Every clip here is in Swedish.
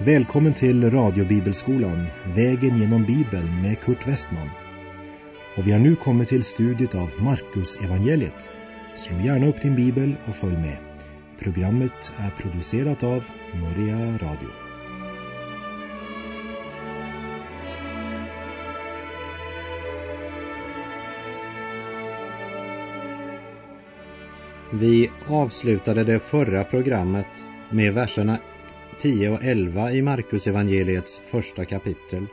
Välkommen till radiobibelskolan Vägen genom Bibeln med Kurt Westman. Och vi har nu kommit till studiet av Markus evangeliet. Slå gärna upp din bibel och följ med. Programmet är producerat av Norea Radio. Vi avslutade det förra programmet med verserna 10 och 11 i Markus evangeliets första kapitel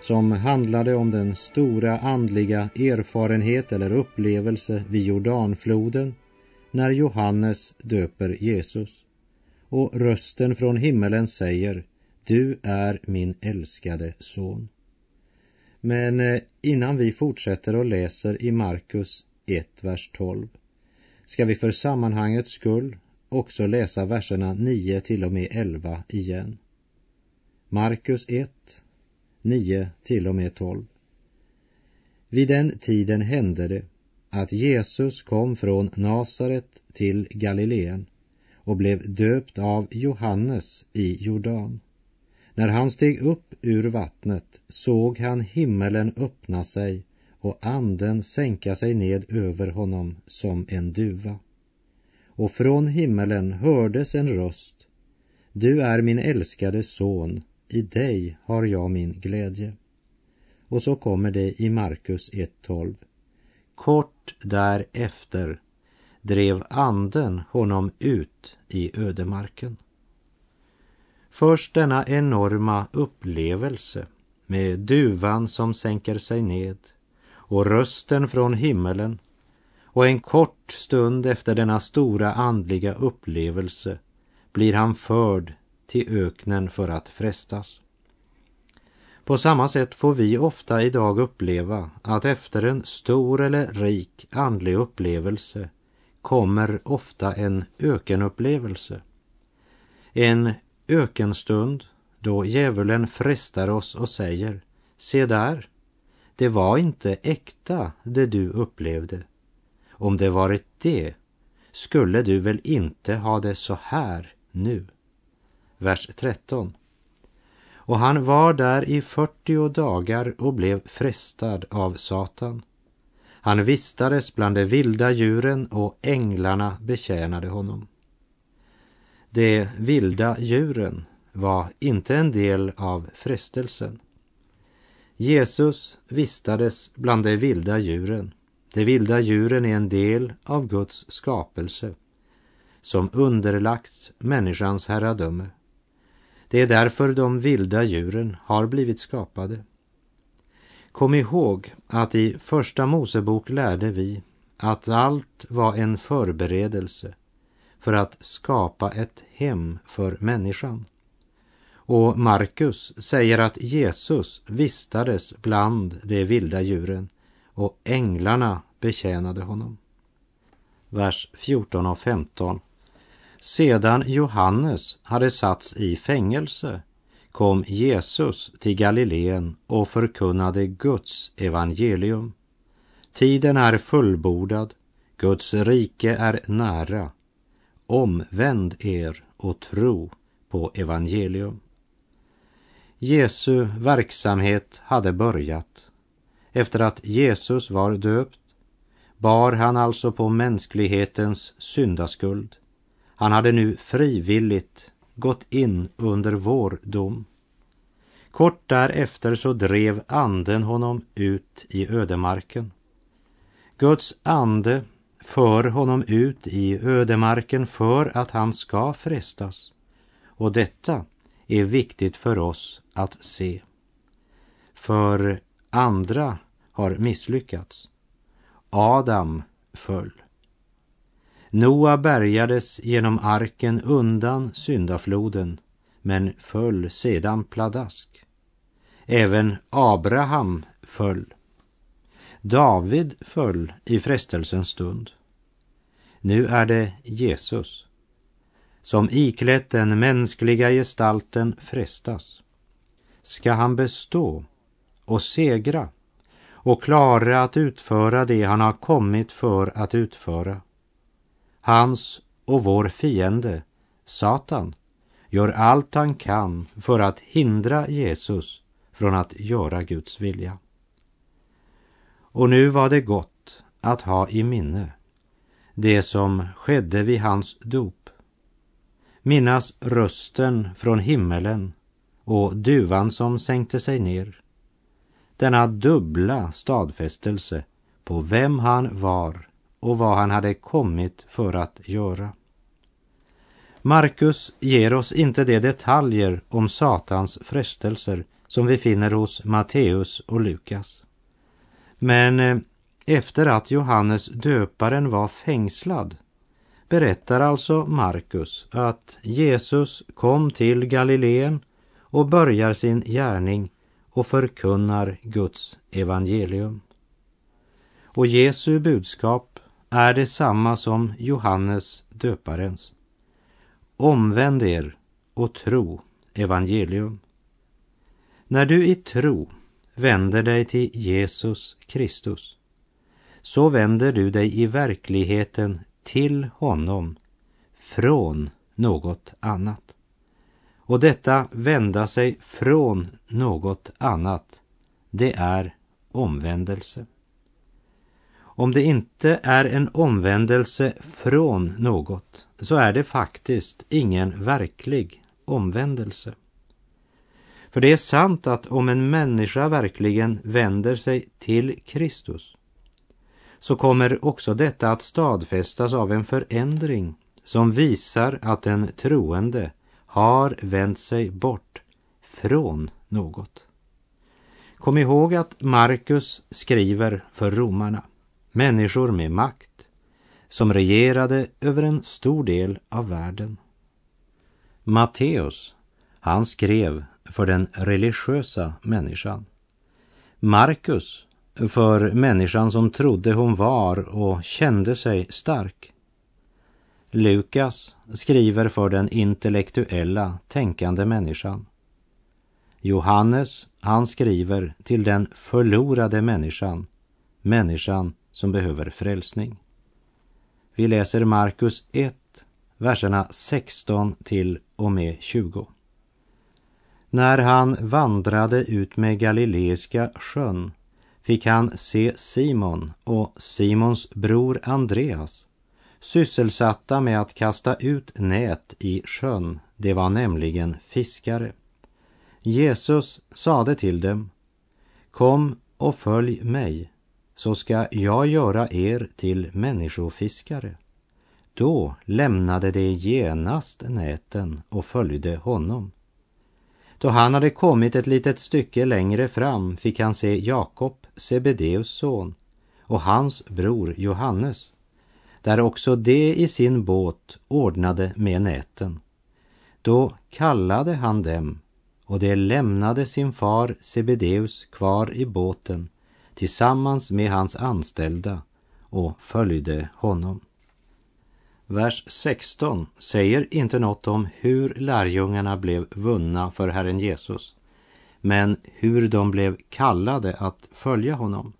som handlade om den stora andliga erfarenhet eller upplevelse vid Jordanfloden när Johannes döper Jesus. Och rösten från himmelen säger Du är min älskade son. Men eh, innan vi fortsätter och läser i Markus 1, vers 12 ska vi för sammanhangets skull också läsa verserna 9 till och med 11 igen. Markus 1, 9 till och med 12. Vid den tiden hände det att Jesus kom från Nasaret till Galileen och blev döpt av Johannes i Jordan. När han steg upp ur vattnet såg han himmelen öppna sig och anden sänka sig ned över honom som en duva. Och från himmelen hördes en röst. Du är min älskade son, i dig har jag min glädje. Och så kommer det i Markus 1.12. Kort därefter drev anden honom ut i ödemarken. Först denna enorma upplevelse med duvan som sänker sig ned och rösten från himmelen och en kort stund efter denna stora andliga upplevelse blir han förd till öknen för att frestas. På samma sätt får vi ofta idag uppleva att efter en stor eller rik andlig upplevelse kommer ofta en ökenupplevelse. En ökenstund då djävulen frestar oss och säger Se där, det var inte äkta det du upplevde. Om det varit det skulle du väl inte ha det så här nu. Vers 13. Och han var där i 40 dagar och blev frestad av Satan. Han vistades bland de vilda djuren och änglarna betjänade honom. De vilda djuren var inte en del av frestelsen. Jesus vistades bland de vilda djuren. De vilda djuren är en del av Guds skapelse som underlagts människans herradöme. Det är därför de vilda djuren har blivit skapade. Kom ihåg att i Första Mosebok lärde vi att allt var en förberedelse för att skapa ett hem för människan. Och Markus säger att Jesus vistades bland de vilda djuren och änglarna betjänade honom. Vers 14 och 15. Sedan Johannes hade satts i fängelse kom Jesus till Galileen och förkunnade Guds evangelium. Tiden är fullbordad, Guds rike är nära. Omvänd er och tro på evangelium. Jesu verksamhet hade börjat. Efter att Jesus var döpt bar han alltså på mänsklighetens syndaskuld. Han hade nu frivilligt gått in under vår dom. Kort därefter så drev anden honom ut i ödemarken. Guds ande för honom ut i ödemarken för att han ska frestas. Och detta är viktigt för oss att se. För andra har misslyckats. Adam föll. Noa bärgades genom arken undan syndafloden men föll sedan pladask. Även Abraham föll. David föll i frestelsens stund. Nu är det Jesus som iklätt den mänskliga gestalten frestas. Ska han bestå och segra och klara att utföra det han har kommit för att utföra. Hans och vår fiende, Satan, gör allt han kan för att hindra Jesus från att göra Guds vilja. Och nu var det gott att ha i minne det som skedde vid hans dop. Minnas rösten från himmelen och duvan som sänkte sig ner. Denna dubbla stadfästelse på vem han var och vad han hade kommit för att göra. Markus ger oss inte de detaljer om Satans frestelser som vi finner hos Matteus och Lukas. Men eh, efter att Johannes döparen var fängslad berättar alltså Markus att Jesus kom till Galileen och börjar sin gärning och förkunnar Guds evangelium. Och Jesu budskap är detsamma som Johannes döparens. Omvänd er och tro evangelium. När du i tro vänder dig till Jesus Kristus så vänder du dig i verkligheten till honom från något annat. Och detta vända sig från något annat, det är omvändelse. Om det inte är en omvändelse från något så är det faktiskt ingen verklig omvändelse. För det är sant att om en människa verkligen vänder sig till Kristus så kommer också detta att stadfästas av en förändring som visar att den troende har vänt sig bort från något. Kom ihåg att Markus skriver för romarna, människor med makt, som regerade över en stor del av världen. Matteus, han skrev för den religiösa människan. Markus för människan som trodde hon var och kände sig stark. Lukas skriver för den intellektuella, tänkande människan. Johannes, han skriver till den förlorade människan, människan som behöver frälsning. Vi läser Markus 1, verserna 16 till och med 20. När han vandrade ut med Galileiska sjön fick han se Simon och Simons bror Andreas sysselsatta med att kasta ut nät i sjön. Det var nämligen fiskare. Jesus sade till dem, Kom och följ mig, så ska jag göra er till människofiskare. Då lämnade de genast näten och följde honom. Då han hade kommit ett litet stycke längre fram fick han se Jakob, Sebedeus son, och hans bror Johannes, där också de i sin båt ordnade med näten. Då kallade han dem och de lämnade sin far Sebedeus kvar i båten tillsammans med hans anställda och följde honom. Vers 16 säger inte något om hur lärjungarna blev vunna för Herren Jesus, men hur de blev kallade att följa honom.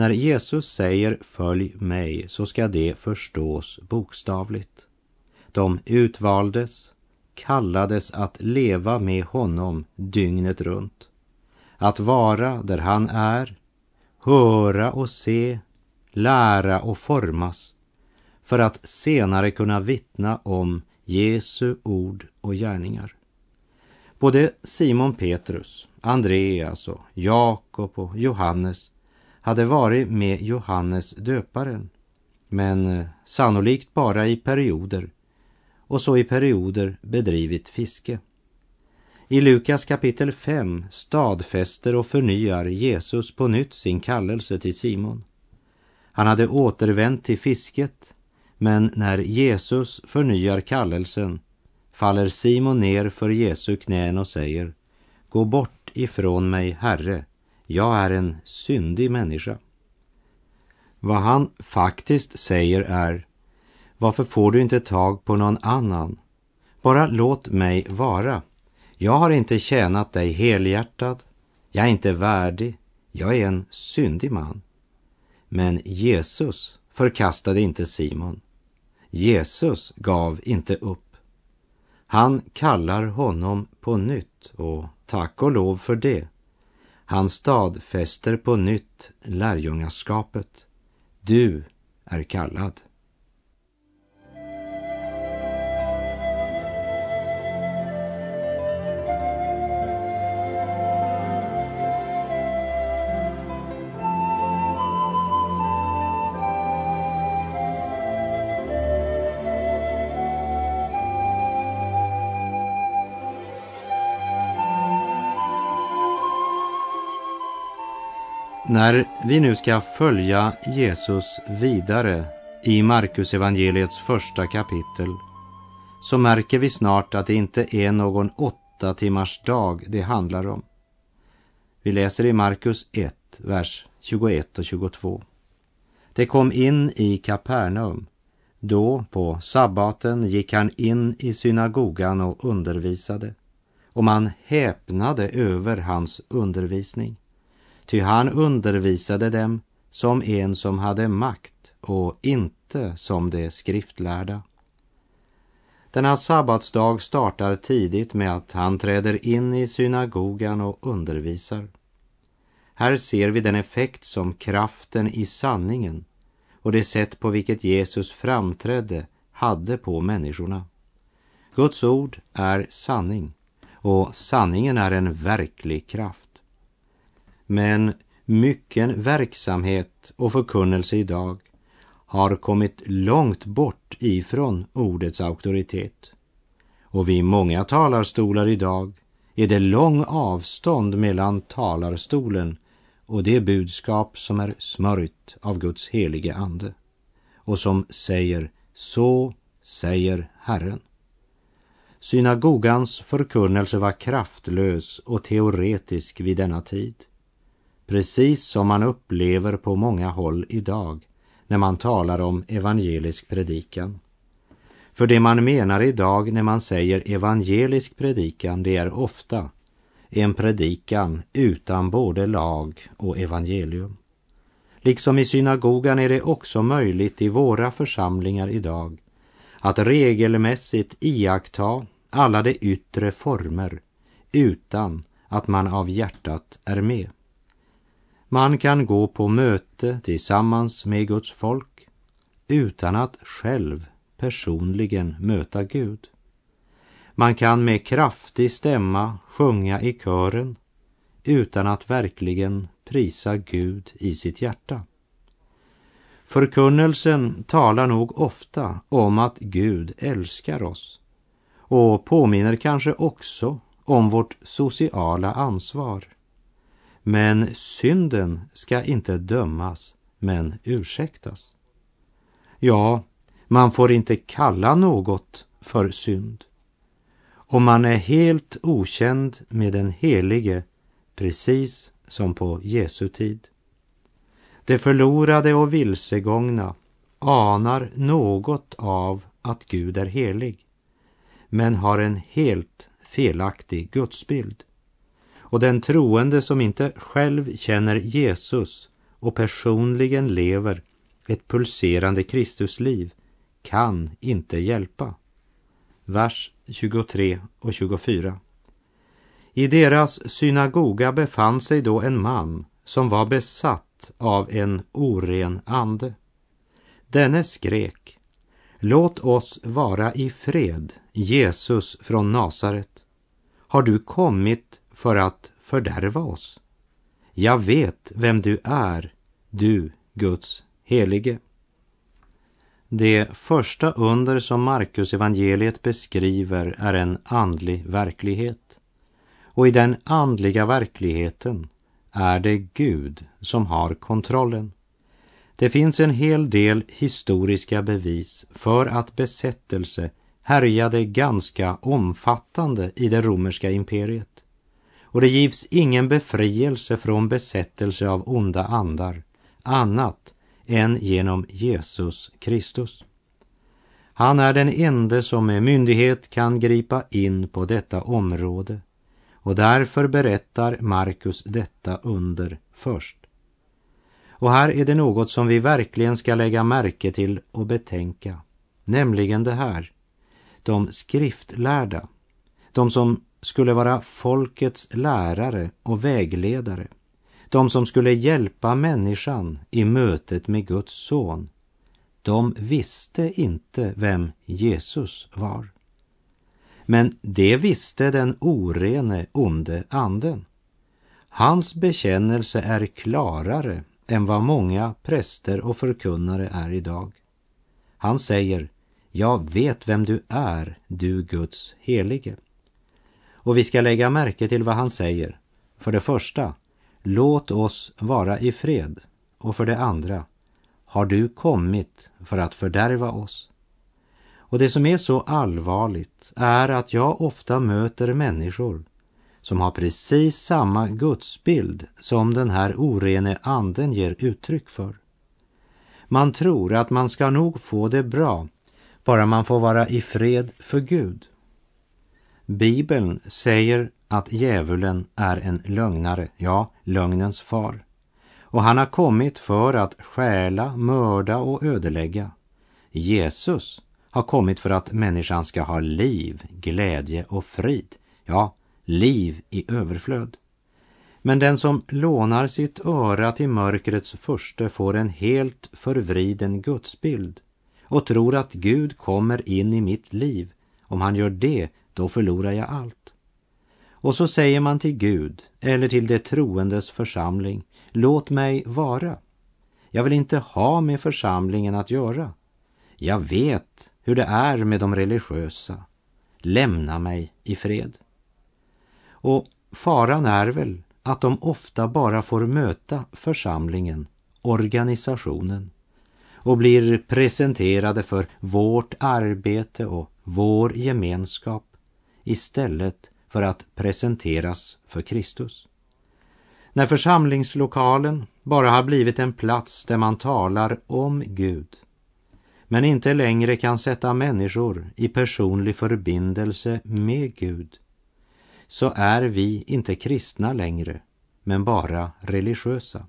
När Jesus säger följ mig så ska det förstås bokstavligt. De utvaldes, kallades att leva med honom dygnet runt. Att vara där han är, höra och se, lära och formas för att senare kunna vittna om Jesu ord och gärningar. Både Simon Petrus, Andreas och Jakob och Johannes hade varit med Johannes döparen, men eh, sannolikt bara i perioder och så i perioder bedrivit fiske. I Lukas kapitel 5 stadfäster och förnyar Jesus på nytt sin kallelse till Simon. Han hade återvänt till fisket men när Jesus förnyar kallelsen faller Simon ner för Jesu knän och säger Gå bort ifrån mig, Herre, jag är en syndig människa. Vad han faktiskt säger är Varför får du inte tag på någon annan? Bara låt mig vara. Jag har inte tjänat dig helhjärtat. Jag är inte värdig. Jag är en syndig man. Men Jesus förkastade inte Simon. Jesus gav inte upp. Han kallar honom på nytt och tack och lov för det. Han stadfäster på nytt lärjungaskapet. Du är kallad. När vi nu ska följa Jesus vidare i Markus evangeliets första kapitel så märker vi snart att det inte är någon åtta timmars dag det handlar om. Vi läser i Markus 1, vers 21 och 22. Det kom in i Kapernaum. Då, på sabbaten, gick han in i synagogan och undervisade. Och man häpnade över hans undervisning. Ty han undervisade dem som en som hade makt och inte som de skriftlärda. Denna sabbatsdag startar tidigt med att han träder in i synagogan och undervisar. Här ser vi den effekt som kraften i sanningen och det sätt på vilket Jesus framträdde hade på människorna. Guds ord är sanning och sanningen är en verklig kraft. Men mycken verksamhet och förkunnelse idag har kommit långt bort ifrån ordets auktoritet. Och vid många talarstolar idag är det lång avstånd mellan talarstolen och det budskap som är smörjt av Guds helige ande och som säger så säger Herren. Synagogans förkunnelse var kraftlös och teoretisk vid denna tid precis som man upplever på många håll idag när man talar om evangelisk predikan. För det man menar idag när man säger evangelisk predikan, det är ofta en predikan utan både lag och evangelium. Liksom i synagogan är det också möjligt i våra församlingar idag att regelmässigt iaktta alla de yttre former utan att man av hjärtat är med. Man kan gå på möte tillsammans med Guds folk utan att själv personligen möta Gud. Man kan med kraftig stämma sjunga i kören utan att verkligen prisa Gud i sitt hjärta. Förkunnelsen talar nog ofta om att Gud älskar oss och påminner kanske också om vårt sociala ansvar men synden ska inte dömas, men ursäktas. Ja, man får inte kalla något för synd. Och man är helt okänd med den helige, precis som på Jesu tid. De förlorade och vilsegångna anar något av att Gud är helig, men har en helt felaktig gudsbild. Och den troende som inte själv känner Jesus och personligen lever ett pulserande Kristusliv kan inte hjälpa. Vers 23 och 24. I deras synagoga befann sig då en man som var besatt av en oren ande. Denne skrek Låt oss vara i fred, Jesus från Nasaret. Har du kommit för att fördärva oss. Jag vet vem du är, du Guds helige. Det första under som Markus evangeliet beskriver är en andlig verklighet. Och i den andliga verkligheten är det Gud som har kontrollen. Det finns en hel del historiska bevis för att besättelse härjade ganska omfattande i det romerska imperiet och det givs ingen befrielse från besättelse av onda andar annat än genom Jesus Kristus. Han är den ende som med myndighet kan gripa in på detta område och därför berättar Markus detta under först. Och här är det något som vi verkligen ska lägga märke till och betänka, nämligen det här. de skriftlärda, de som skulle vara folkets lärare och vägledare, de som skulle hjälpa människan i mötet med Guds son, de visste inte vem Jesus var. Men det visste den orene onde anden. Hans bekännelse är klarare än vad många präster och förkunnare är idag. Han säger, jag vet vem du är, du Guds helige. Och vi ska lägga märke till vad han säger. För det första, låt oss vara i fred. Och för det andra, har du kommit för att fördärva oss? Och det som är så allvarligt är att jag ofta möter människor som har precis samma gudsbild som den här orene anden ger uttryck för. Man tror att man ska nog få det bra bara man får vara i fred för Gud. Bibeln säger att djävulen är en lögnare, ja, lögnens far. Och han har kommit för att stjäla, mörda och ödelägga. Jesus har kommit för att människan ska ha liv, glädje och frid. Ja, liv i överflöd. Men den som lånar sitt öra till mörkrets första får en helt förvriden gudsbild och tror att Gud kommer in i mitt liv. Om han gör det, då förlorar jag allt. Och så säger man till Gud eller till det troendes församling, låt mig vara. Jag vill inte ha med församlingen att göra. Jag vet hur det är med de religiösa. Lämna mig i fred. Och faran är väl att de ofta bara får möta församlingen, organisationen och blir presenterade för vårt arbete och vår gemenskap istället för att presenteras för Kristus. När församlingslokalen bara har blivit en plats där man talar om Gud men inte längre kan sätta människor i personlig förbindelse med Gud så är vi inte kristna längre, men bara religiösa.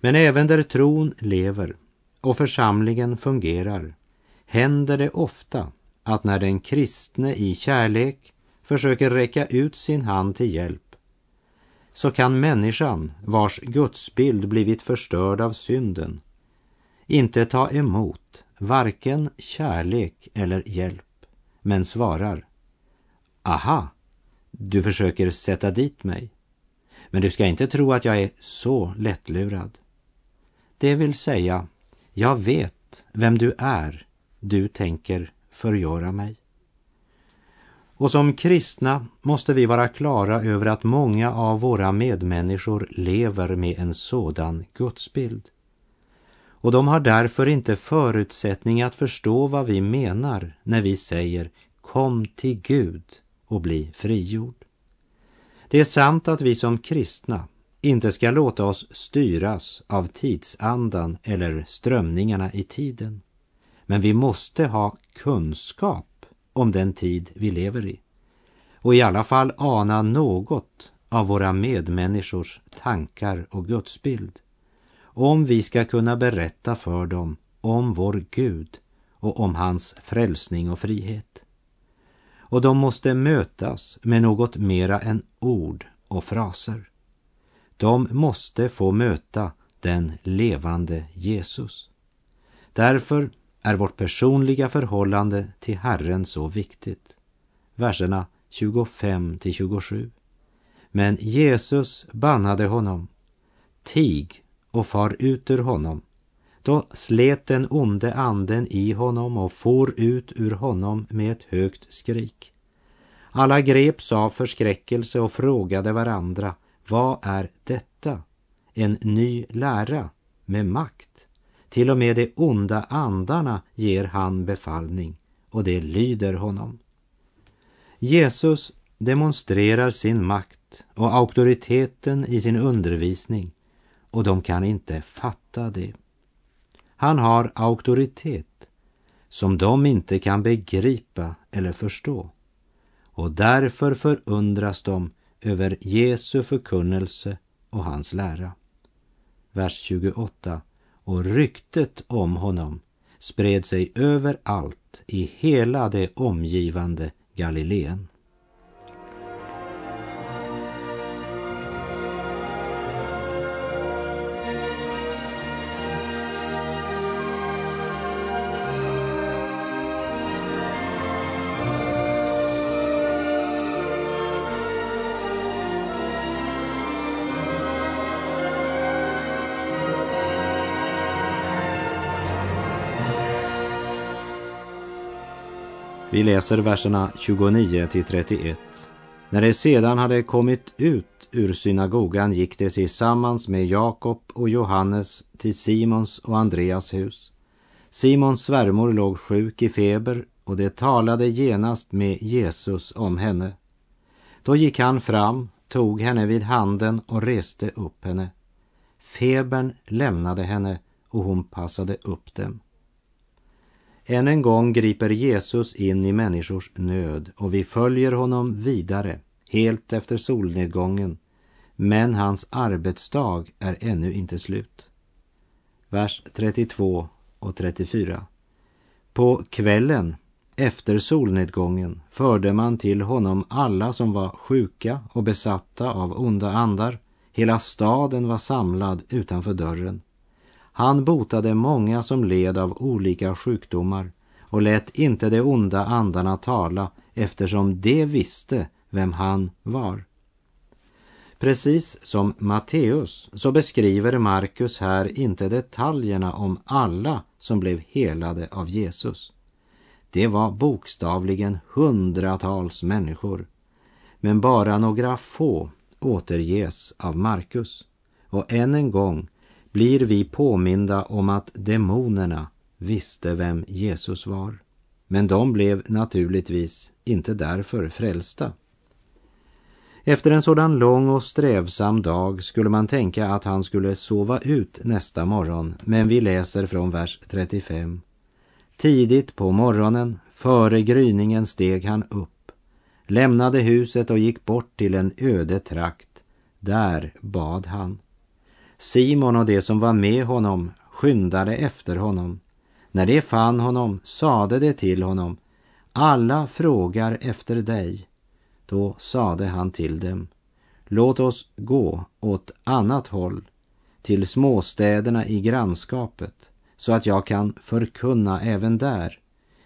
Men även där tron lever och församlingen fungerar händer det ofta att när den kristne i kärlek försöker räcka ut sin hand till hjälp så kan människan vars gudsbild blivit förstörd av synden inte ta emot varken kärlek eller hjälp men svarar Aha, du försöker sätta dit mig. Men du ska inte tro att jag är så lättlurad. Det vill säga, jag vet vem du är. Du tänker förgöra mig. Och som kristna måste vi vara klara över att många av våra medmänniskor lever med en sådan gudsbild. Och de har därför inte förutsättning att förstå vad vi menar när vi säger Kom till Gud och bli frigjord. Det är sant att vi som kristna inte ska låta oss styras av tidsandan eller strömningarna i tiden. Men vi måste ha kunskap om den tid vi lever i och i alla fall ana något av våra medmänniskors tankar och gudsbild om vi ska kunna berätta för dem om vår Gud och om hans frälsning och frihet och de måste mötas med något mera än ord och fraser. De måste få möta den levande Jesus. Därför är vårt personliga förhållande till Herren så viktigt. Verserna 25 till 27. Men Jesus bannade honom. Tig och far ut ur honom. Då slet den onde anden i honom och for ut ur honom med ett högt skrik. Alla greps av förskräckelse och frågade varandra, vad är detta? En ny lära med makt. Till och med de onda andarna ger han befallning och det lyder honom. Jesus demonstrerar sin makt och auktoriteten i sin undervisning och de kan inte fatta det. Han har auktoritet som de inte kan begripa eller förstå. Och därför förundras de över Jesu förkunnelse och hans lära. Vers 28. Och ryktet om honom spred sig överallt i hela det omgivande Galileen. Vi läser verserna 29 till 31. När de sedan hade kommit ut ur synagogan gick de tillsammans med Jakob och Johannes till Simons och Andreas hus. Simons svärmor låg sjuk i feber och de talade genast med Jesus om henne. Då gick han fram, tog henne vid handen och reste upp henne. Febern lämnade henne och hon passade upp dem. Än en gång griper Jesus in i människors nöd och vi följer honom vidare, helt efter solnedgången. Men hans arbetsdag är ännu inte slut. Vers 32 och 34. På kvällen efter solnedgången förde man till honom alla som var sjuka och besatta av onda andar. Hela staden var samlad utanför dörren. Han botade många som led av olika sjukdomar och lät inte de onda andarna tala eftersom de visste vem han var. Precis som Matteus så beskriver Markus här inte detaljerna om alla som blev helade av Jesus. Det var bokstavligen hundratals människor. Men bara några få återges av Markus. Och än en gång blir vi påminda om att demonerna visste vem Jesus var. Men de blev naturligtvis inte därför frälsta. Efter en sådan lång och strävsam dag skulle man tänka att han skulle sova ut nästa morgon, men vi läser från vers 35. Tidigt på morgonen, före gryningen, steg han upp, lämnade huset och gick bort till en öde trakt. Där bad han. Simon och de som var med honom skyndade efter honom. När de fann honom sade de till honom, alla frågar efter dig. Då sade han till dem, låt oss gå åt annat håll, till småstäderna i grannskapet, så att jag kan förkunna även där,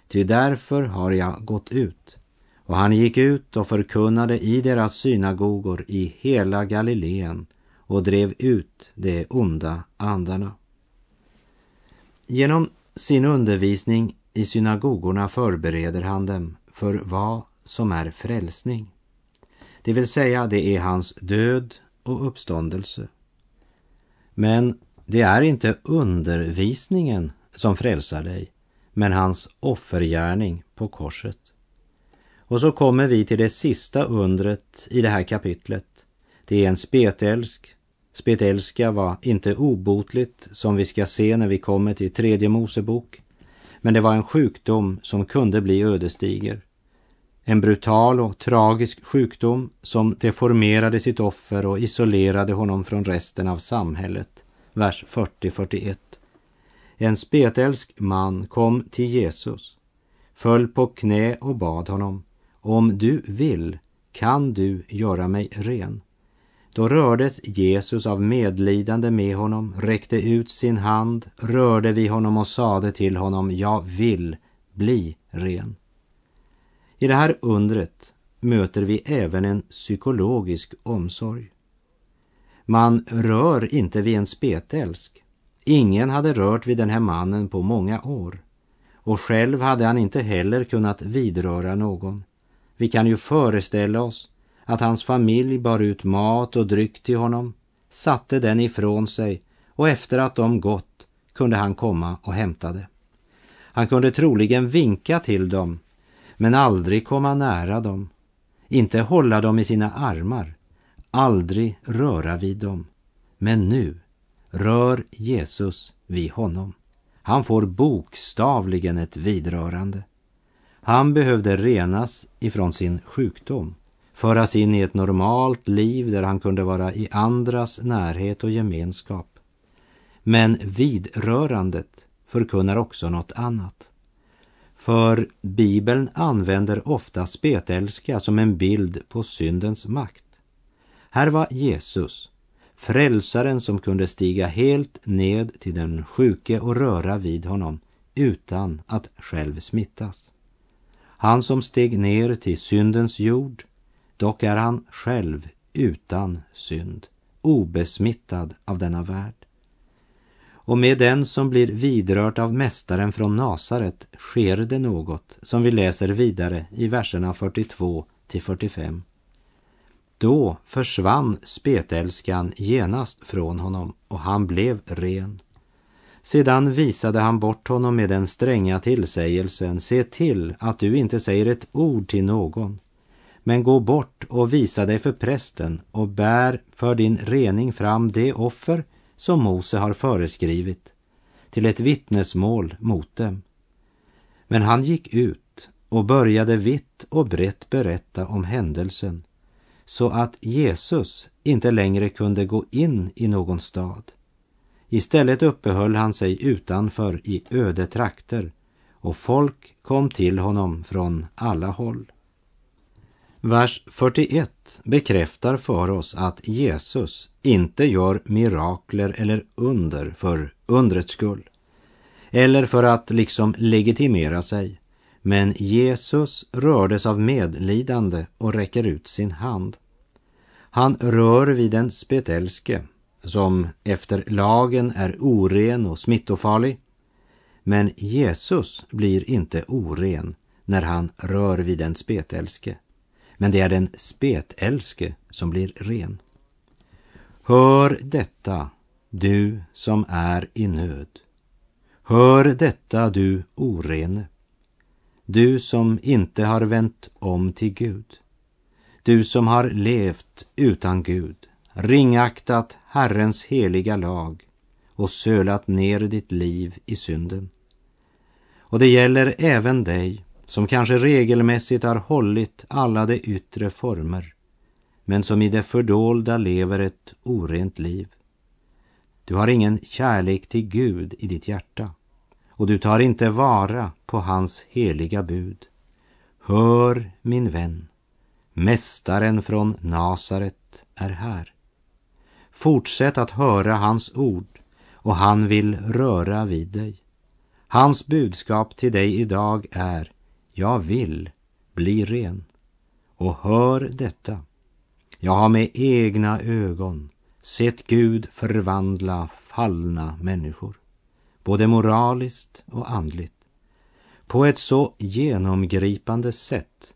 ty därför har jag gått ut. Och han gick ut och förkunnade i deras synagogor i hela Galileen och drev ut de onda andarna. Genom sin undervisning i synagogorna förbereder han dem för vad som är frälsning. Det vill säga, det är hans död och uppståndelse. Men det är inte undervisningen som frälsar dig, men hans offergärning på korset. Och så kommer vi till det sista undret i det här kapitlet. Det är en spetälsk Spetälska var inte obotligt som vi ska se när vi kommer till tredje Mosebok. Men det var en sjukdom som kunde bli ödesdiger. En brutal och tragisk sjukdom som deformerade sitt offer och isolerade honom från resten av samhället. Vers 40-41. En spetälsk man kom till Jesus, föll på knä och bad honom. Om du vill kan du göra mig ren. Då rördes Jesus av medlidande med honom, räckte ut sin hand, rörde vid honom och sade till honom, jag vill bli ren. I det här undret möter vi även en psykologisk omsorg. Man rör inte vid en spetälsk. Ingen hade rört vid den här mannen på många år. Och själv hade han inte heller kunnat vidröra någon. Vi kan ju föreställa oss att hans familj bar ut mat och dryck till honom, satte den ifrån sig och efter att de gått kunde han komma och hämta det. Han kunde troligen vinka till dem, men aldrig komma nära dem, inte hålla dem i sina armar, aldrig röra vid dem. Men nu rör Jesus vid honom. Han får bokstavligen ett vidrörande. Han behövde renas ifrån sin sjukdom föras in i ett normalt liv där han kunde vara i andras närhet och gemenskap. Men vidrörandet förkunnar också något annat. För Bibeln använder ofta spetälska som en bild på syndens makt. Här var Jesus, frälsaren som kunde stiga helt ned till den sjuke och röra vid honom utan att själv smittas. Han som steg ner till syndens jord, dock är han själv utan synd, obesmittad av denna värld. Och med den som blir vidrört av mästaren från Nasaret sker det något som vi läser vidare i verserna 42 till 45. Då försvann spetälskan genast från honom och han blev ren. Sedan visade han bort honom med den stränga tillsägelsen, se till att du inte säger ett ord till någon, men gå bort och visa dig för prästen och bär för din rening fram det offer som Mose har föreskrivit till ett vittnesmål mot dem. Men han gick ut och började vitt och brett berätta om händelsen så att Jesus inte längre kunde gå in i någon stad. Istället uppehöll han sig utanför i öde trakter och folk kom till honom från alla håll. Vers 41 bekräftar för oss att Jesus inte gör mirakler eller under för undrets skull eller för att liksom legitimera sig. Men Jesus rördes av medlidande och räcker ut sin hand. Han rör vid den spetälske som efter lagen är oren och smittofarlig. Men Jesus blir inte oren när han rör vid den spetälske. Men det är den spetälske som blir ren. Hör detta, du som är i nöd. Hör detta, du orene. Du som inte har vänt om till Gud. Du som har levt utan Gud, ringaktat Herrens heliga lag och sölat ner ditt liv i synden. Och det gäller även dig som kanske regelmässigt har hållit alla de yttre former men som i det fördolda lever ett orent liv. Du har ingen kärlek till Gud i ditt hjärta och du tar inte vara på hans heliga bud. Hör, min vän, Mästaren från Nasaret är här. Fortsätt att höra hans ord och han vill röra vid dig. Hans budskap till dig idag är jag vill bli ren. Och hör detta. Jag har med egna ögon sett Gud förvandla fallna människor, både moraliskt och andligt, på ett så genomgripande sätt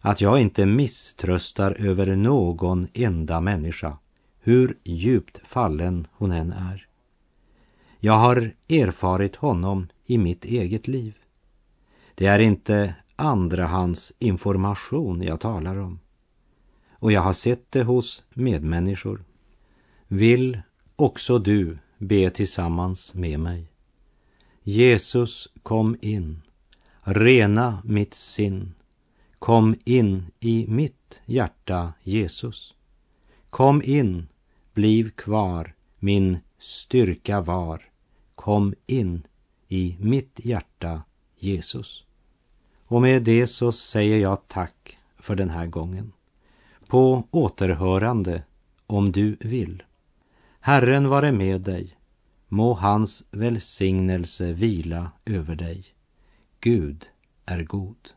att jag inte misströstar över någon enda människa, hur djupt fallen hon än är. Jag har erfarit honom i mitt eget liv. Det är inte andrahands information jag talar om. Och jag har sett det hos medmänniskor. Vill också du be tillsammans med mig? Jesus, kom in. Rena mitt sinn Kom in i mitt hjärta, Jesus. Kom in, bliv kvar, min styrka var. Kom in i mitt hjärta, Jesus. Och med det så säger jag tack för den här gången. På återhörande, om du vill. Herren vare med dig. Må hans välsignelse vila över dig. Gud är god.